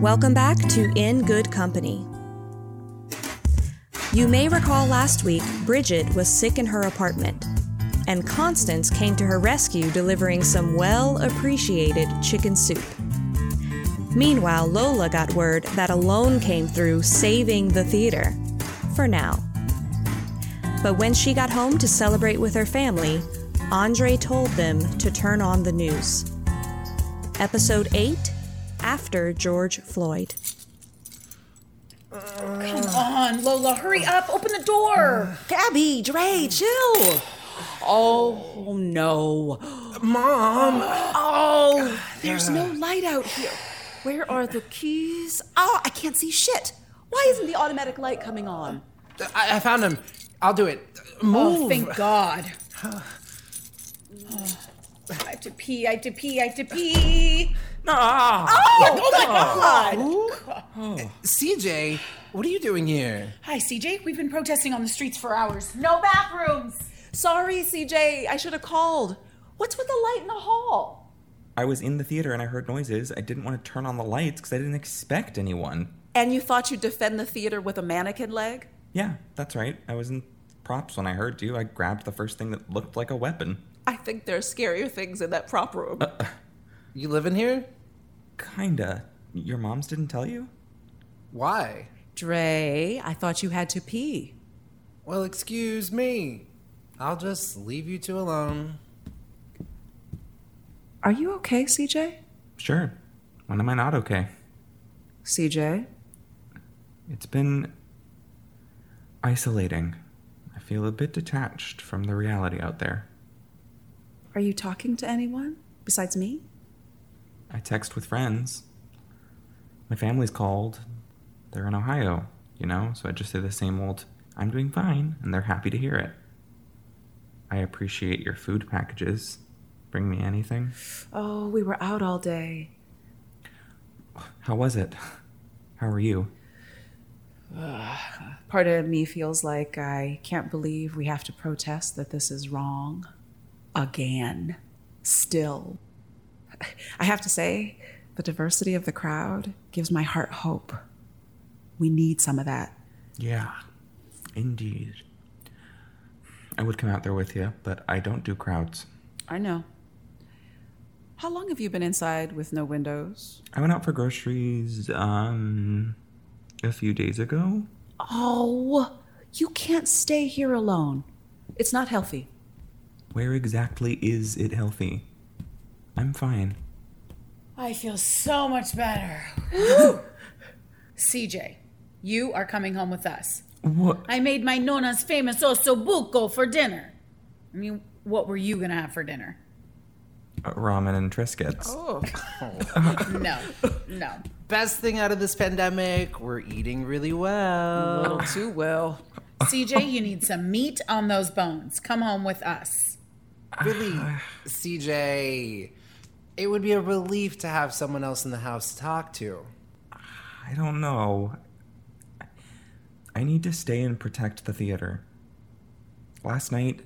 Welcome back to In Good Company. You may recall last week, Bridget was sick in her apartment, and Constance came to her rescue delivering some well appreciated chicken soup. Meanwhile, Lola got word that a loan came through saving the theater. For now. But when she got home to celebrate with her family, Andre told them to turn on the news. Episode 8 After George Floyd. Come on, Lola, hurry up. Open the door. Gaby, Dre, chill. Oh no. Mom! Oh, there's no light out here. Where are the keys? Oh, I can't see shit. Why isn't the automatic light coming on? I, I found him. I'll do it. Oh, Move. Oh, thank God. Oh, I have to pee, I have to pee, I have to pee. Ah. Oh, my God. CJ, what are you doing here? Hi, CJ. We've been protesting on the streets for hours. No bathrooms. Sorry, CJ. I should have called. What's with the light in the hall? I was in the theater and I heard noises. I didn't want to turn on the lights because I didn't expect anyone. And you thought you'd defend the theater with a mannequin leg? Yeah, that's right. I was in props when I heard you. I grabbed the first thing that looked like a weapon. I think there are scarier things in that prop room. You live in here? Kinda. Your moms didn't tell you? Why? Dre, I thought you had to pee. Well, excuse me. I'll just leave you two alone. Are you okay, CJ? Sure. When am I not okay? CJ? It's been isolating. I feel a bit detached from the reality out there. Are you talking to anyone besides me? I text with friends. My family's called. They're in Ohio, you know, so I just say the same old, I'm doing fine, and they're happy to hear it. I appreciate your food packages. Bring me anything. Oh, we were out all day. How was it? How are you? Part of me feels like I can't believe we have to protest that this is wrong. Again. Still. I have to say, the diversity of the crowd gives my heart hope. We need some of that. Yeah, indeed. I would come out there with you, but I don't do crowds. I know. How long have you been inside with no windows? I went out for groceries, um, a few days ago. Oh, you can't stay here alone. It's not healthy. Where exactly is it healthy? I'm fine. I feel so much better. CJ, you are coming home with us. What? I made my nona's famous ossobuco for dinner. I mean, what were you gonna have for dinner? Uh, ramen and Triscuits. Oh. no, no. Best thing out of this pandemic, we're eating really well. A well. little too well. CJ, you need some meat on those bones. Come home with us. Really, CJ, it would be a relief to have someone else in the house to talk to. I don't know. I need to stay and protect the theater. Last night,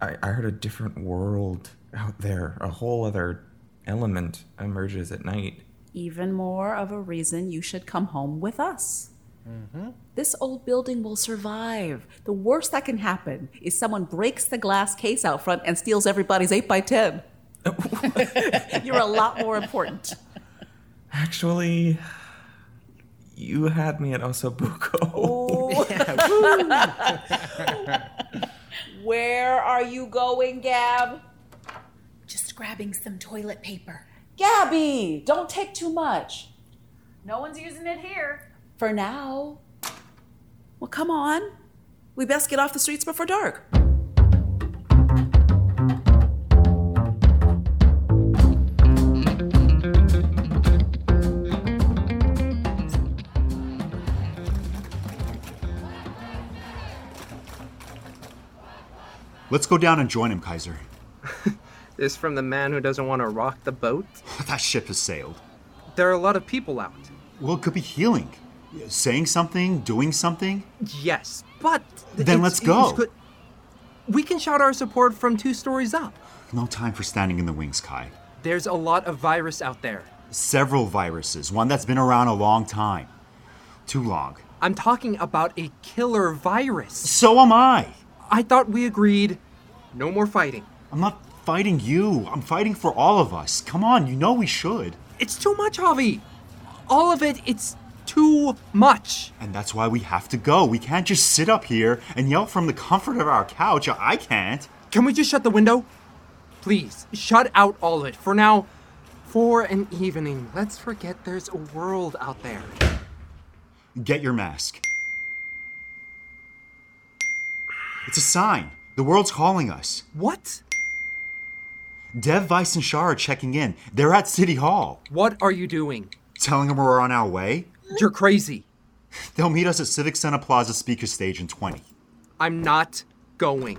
I, I heard a different world out there. A whole other element emerges at night. Even more of a reason you should come home with us. Mm-hmm. This old building will survive. The worst that can happen is someone breaks the glass case out front and steals everybody's 8x10. You're a lot more important. Actually, you had me at Ossobuco. Oh. Where are you going, Gab? Just grabbing some toilet paper. Gaby, don't take too much. No one's using it here. For now. Well, come on. We best get off the streets before dark. Let's go down and join him, Kaiser. This from the man who doesn't want to rock the boat? That ship has sailed. There are a lot of people out. Well, it could be healing. Saying something, doing something. Yes, but. Then let's go. good- We can shout our support from two stories up. No time for standing in the wings, Kai. There's a lot of virus out there. Several viruses, one that's been around a long time. Too long. I'm talking about a killer virus. So am I. I thought we agreed no more fighting. I'm not fighting you. I'm fighting for all of us. Come on, you know we should. It's too much, Javi. All of it, it's too much. And that's why we have to go. We can't just sit up here and yell from the comfort of our couch. I can't. Can we just shut the window? Please, shut out all of it. For now, for an evening, let's forget there's a world out there. Get your mask. It's a sign. The world's calling us. What? Dev, Vice, and Shah are checking in. They're at City Hall. What are you doing? Telling them we're on our way. You're crazy. They'll meet us at Civic Center Plaza speaker stage in 20. I'm not going.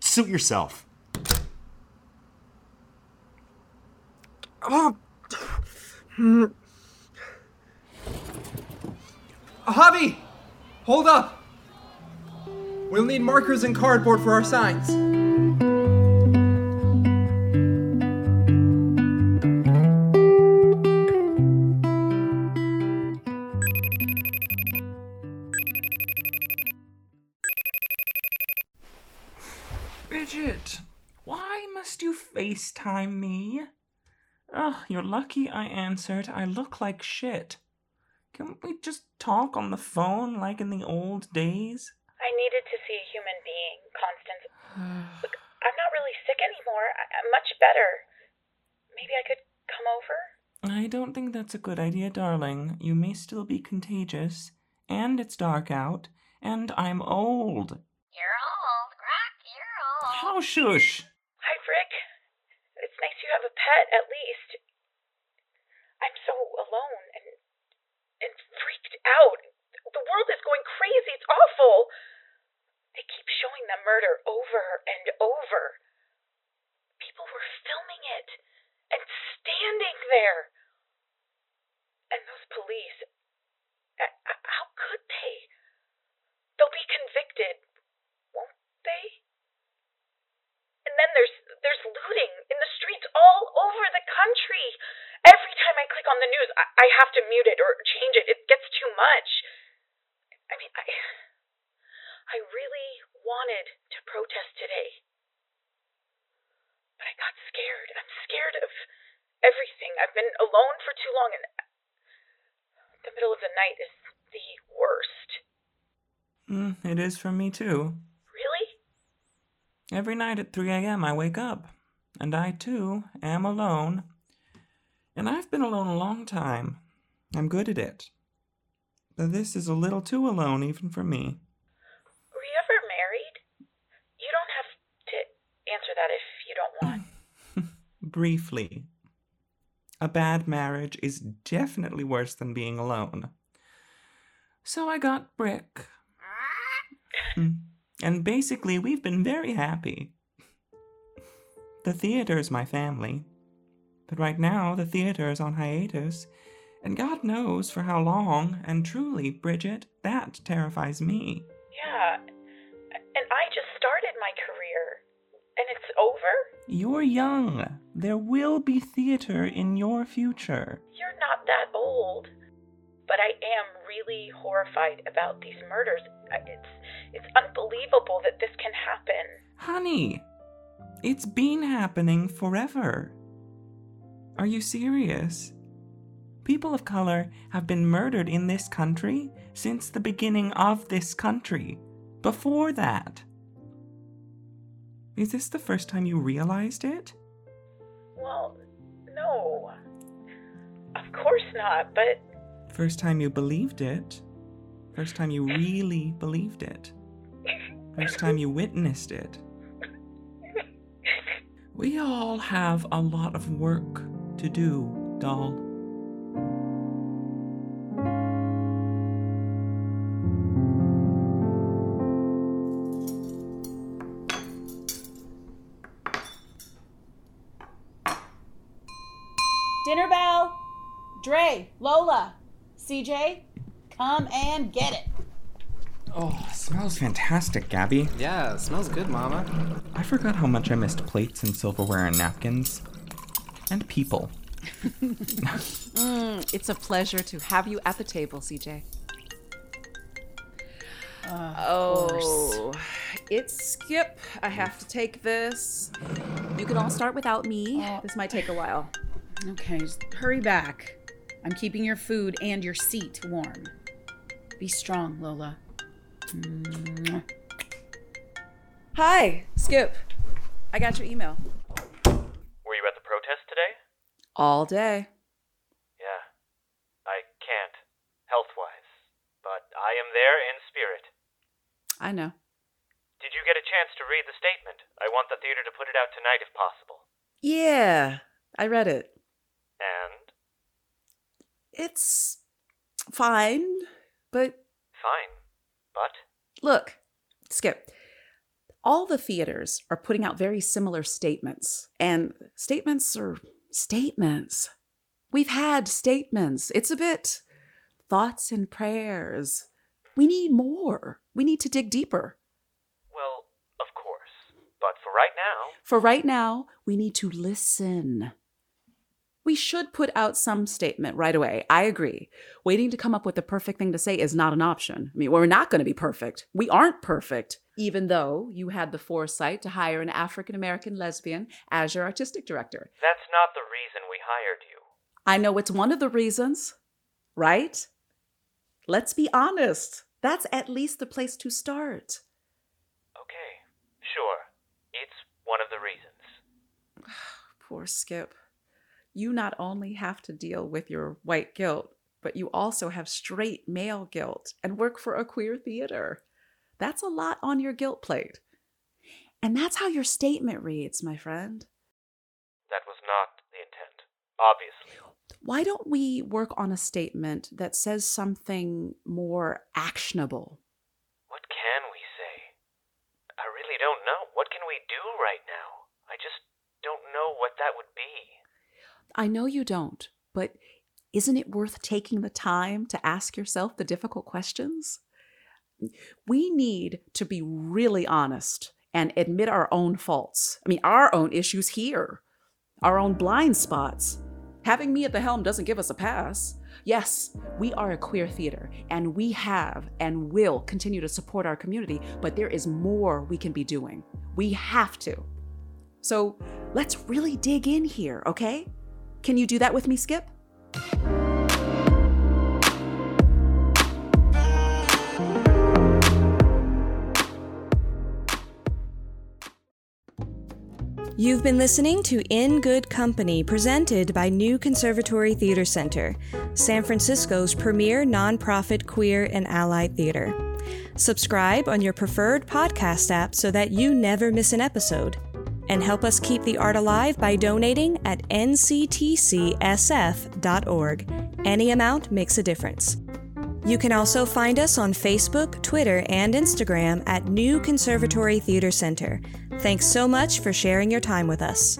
Suit yourself. Oh. Hmm. Javi! Hold up! We'll need markers and cardboard for our signs. Bridget, why must you FaceTime me? Oh, you're lucky I answered. I look like shit. Can we just talk on the phone like in the old days? I needed to see a human being, Constance. Look, I'm not really sick anymore. I- I'm much better. Maybe I could come over? I don't think that's a good idea, darling. You may still be contagious, and it's dark out, and I'm old. You're old, Croc. You're old. How shush! Hi, Brick. It's nice you have a pet, at least. I'm so alone and and freaked out. The world is going crazy. It's awful. They keep showing the murder over and over. People were filming it and standing there. And those police, how could they? They'll be convicted, won't they? And then there's there's looting in the streets all over the country. Every time I click on the news, I, I have to mute it or change it. It gets too much. I mean, I I really wanted to protest today. But I got scared. I'm scared of everything. I've been alone for too long and the middle of the night is the worst. Mm, it is for me too. Really? Every night at 3 a.m., I wake up, and I too am alone. And I've been alone a long time. I'm good at it. But this is a little too alone, even for me. Were you ever married? You don't have to that if you don't want. Briefly, a bad marriage is definitely worse than being alone. So I got Brick. Mm. And basically, we've been very happy. The theater is my family. But right now, the theater is on hiatus, and God knows for how long, and truly, Bridget, that terrifies me. Yeah. You're young. There will be theater in your future. You're not that old. But I am really horrified about these murders. It's it's unbelievable that this can happen. Honey, it's been happening forever. Are you serious? People of color have been murdered in this country since the beginning of this country. Before that. Is this the first time you realized it? Well, no. Of course not, but First time you believed it? First time you really believed it? First time you witnessed it? We all have a lot of work to do, doll. Dinner bell. Dre, Lola, CJ, come and get it. Oh, smells fantastic, Gaby. Yeah, it smells good, Mama. I forgot how much I missed plates and silverware and napkins. And people. Mm, it's a pleasure to have you at the table, CJ. oh, it's Skip. I have to take this. You can all start without me. This might take a while. Okay, just hurry back. I'm keeping your food and your seat warm. Be strong, Lola. Mwah. Hi, Skip. I got your email. Were you at the protest today? All day. Yeah. I can't, health wise. But I am there in spirit. I know. Did you get a chance to read the statement? I want the theater to put it out tonight if possible. Yeah, I read it. It's fine, but Fine. But? look, Skip. All the theaters are putting out very similar statements, and statements are statements. We've had statements. It's a bit thoughts and prayers. We need more. We need to dig deeper. Well, of course. But for right now, For right now, we need to listen. We should put out some statement right away. I agree. Waiting to come up with the perfect thing to say is not an option. I mean, we're not going to be perfect. We aren't perfect, even though you had the foresight to hire an African American lesbian as your artistic director. that's not the reason we hired you. I know it's one of the reasons, right? Let's be honest. That's at least the place to start. Okay. Sure. It's one of the reasons. Poor Skip. You not only have to deal with your white guilt, but you also have straight male guilt and work for a queer theater. That's a lot on your guilt plate. And that's how your statement reads, my friend. That was not the intent. Obviously. Why don't we work on a statement that says something more actionable? What can we say? I really don't know. What can we do right now? I just don't know what that would be. I know you don't, but isn't it worth taking the time to ask yourself the difficult questions? We need to be really honest and admit our own faults. I mean, our own issues here, our own blind spots. Having me at the helm doesn't give us a pass. Yes, we are a queer theater, and we have and will continue to support our community, but there is more we can be doing. We have to. So let's really dig in here, okay? Can you do that with me, Skip? You've been listening to In Good Company, presented by New Conservatory Theatre Center, San Francisco's premier nonprofit queer and allied theater. Subscribe on your preferred podcast app so that you never miss an episode. And help us keep the art alive by donating at nctcsf.org. Any amount makes a difference. You can also find us on Facebook, Twitter, and Instagram at New Conservatory Theatre Center. Thanks so much for sharing your time with us.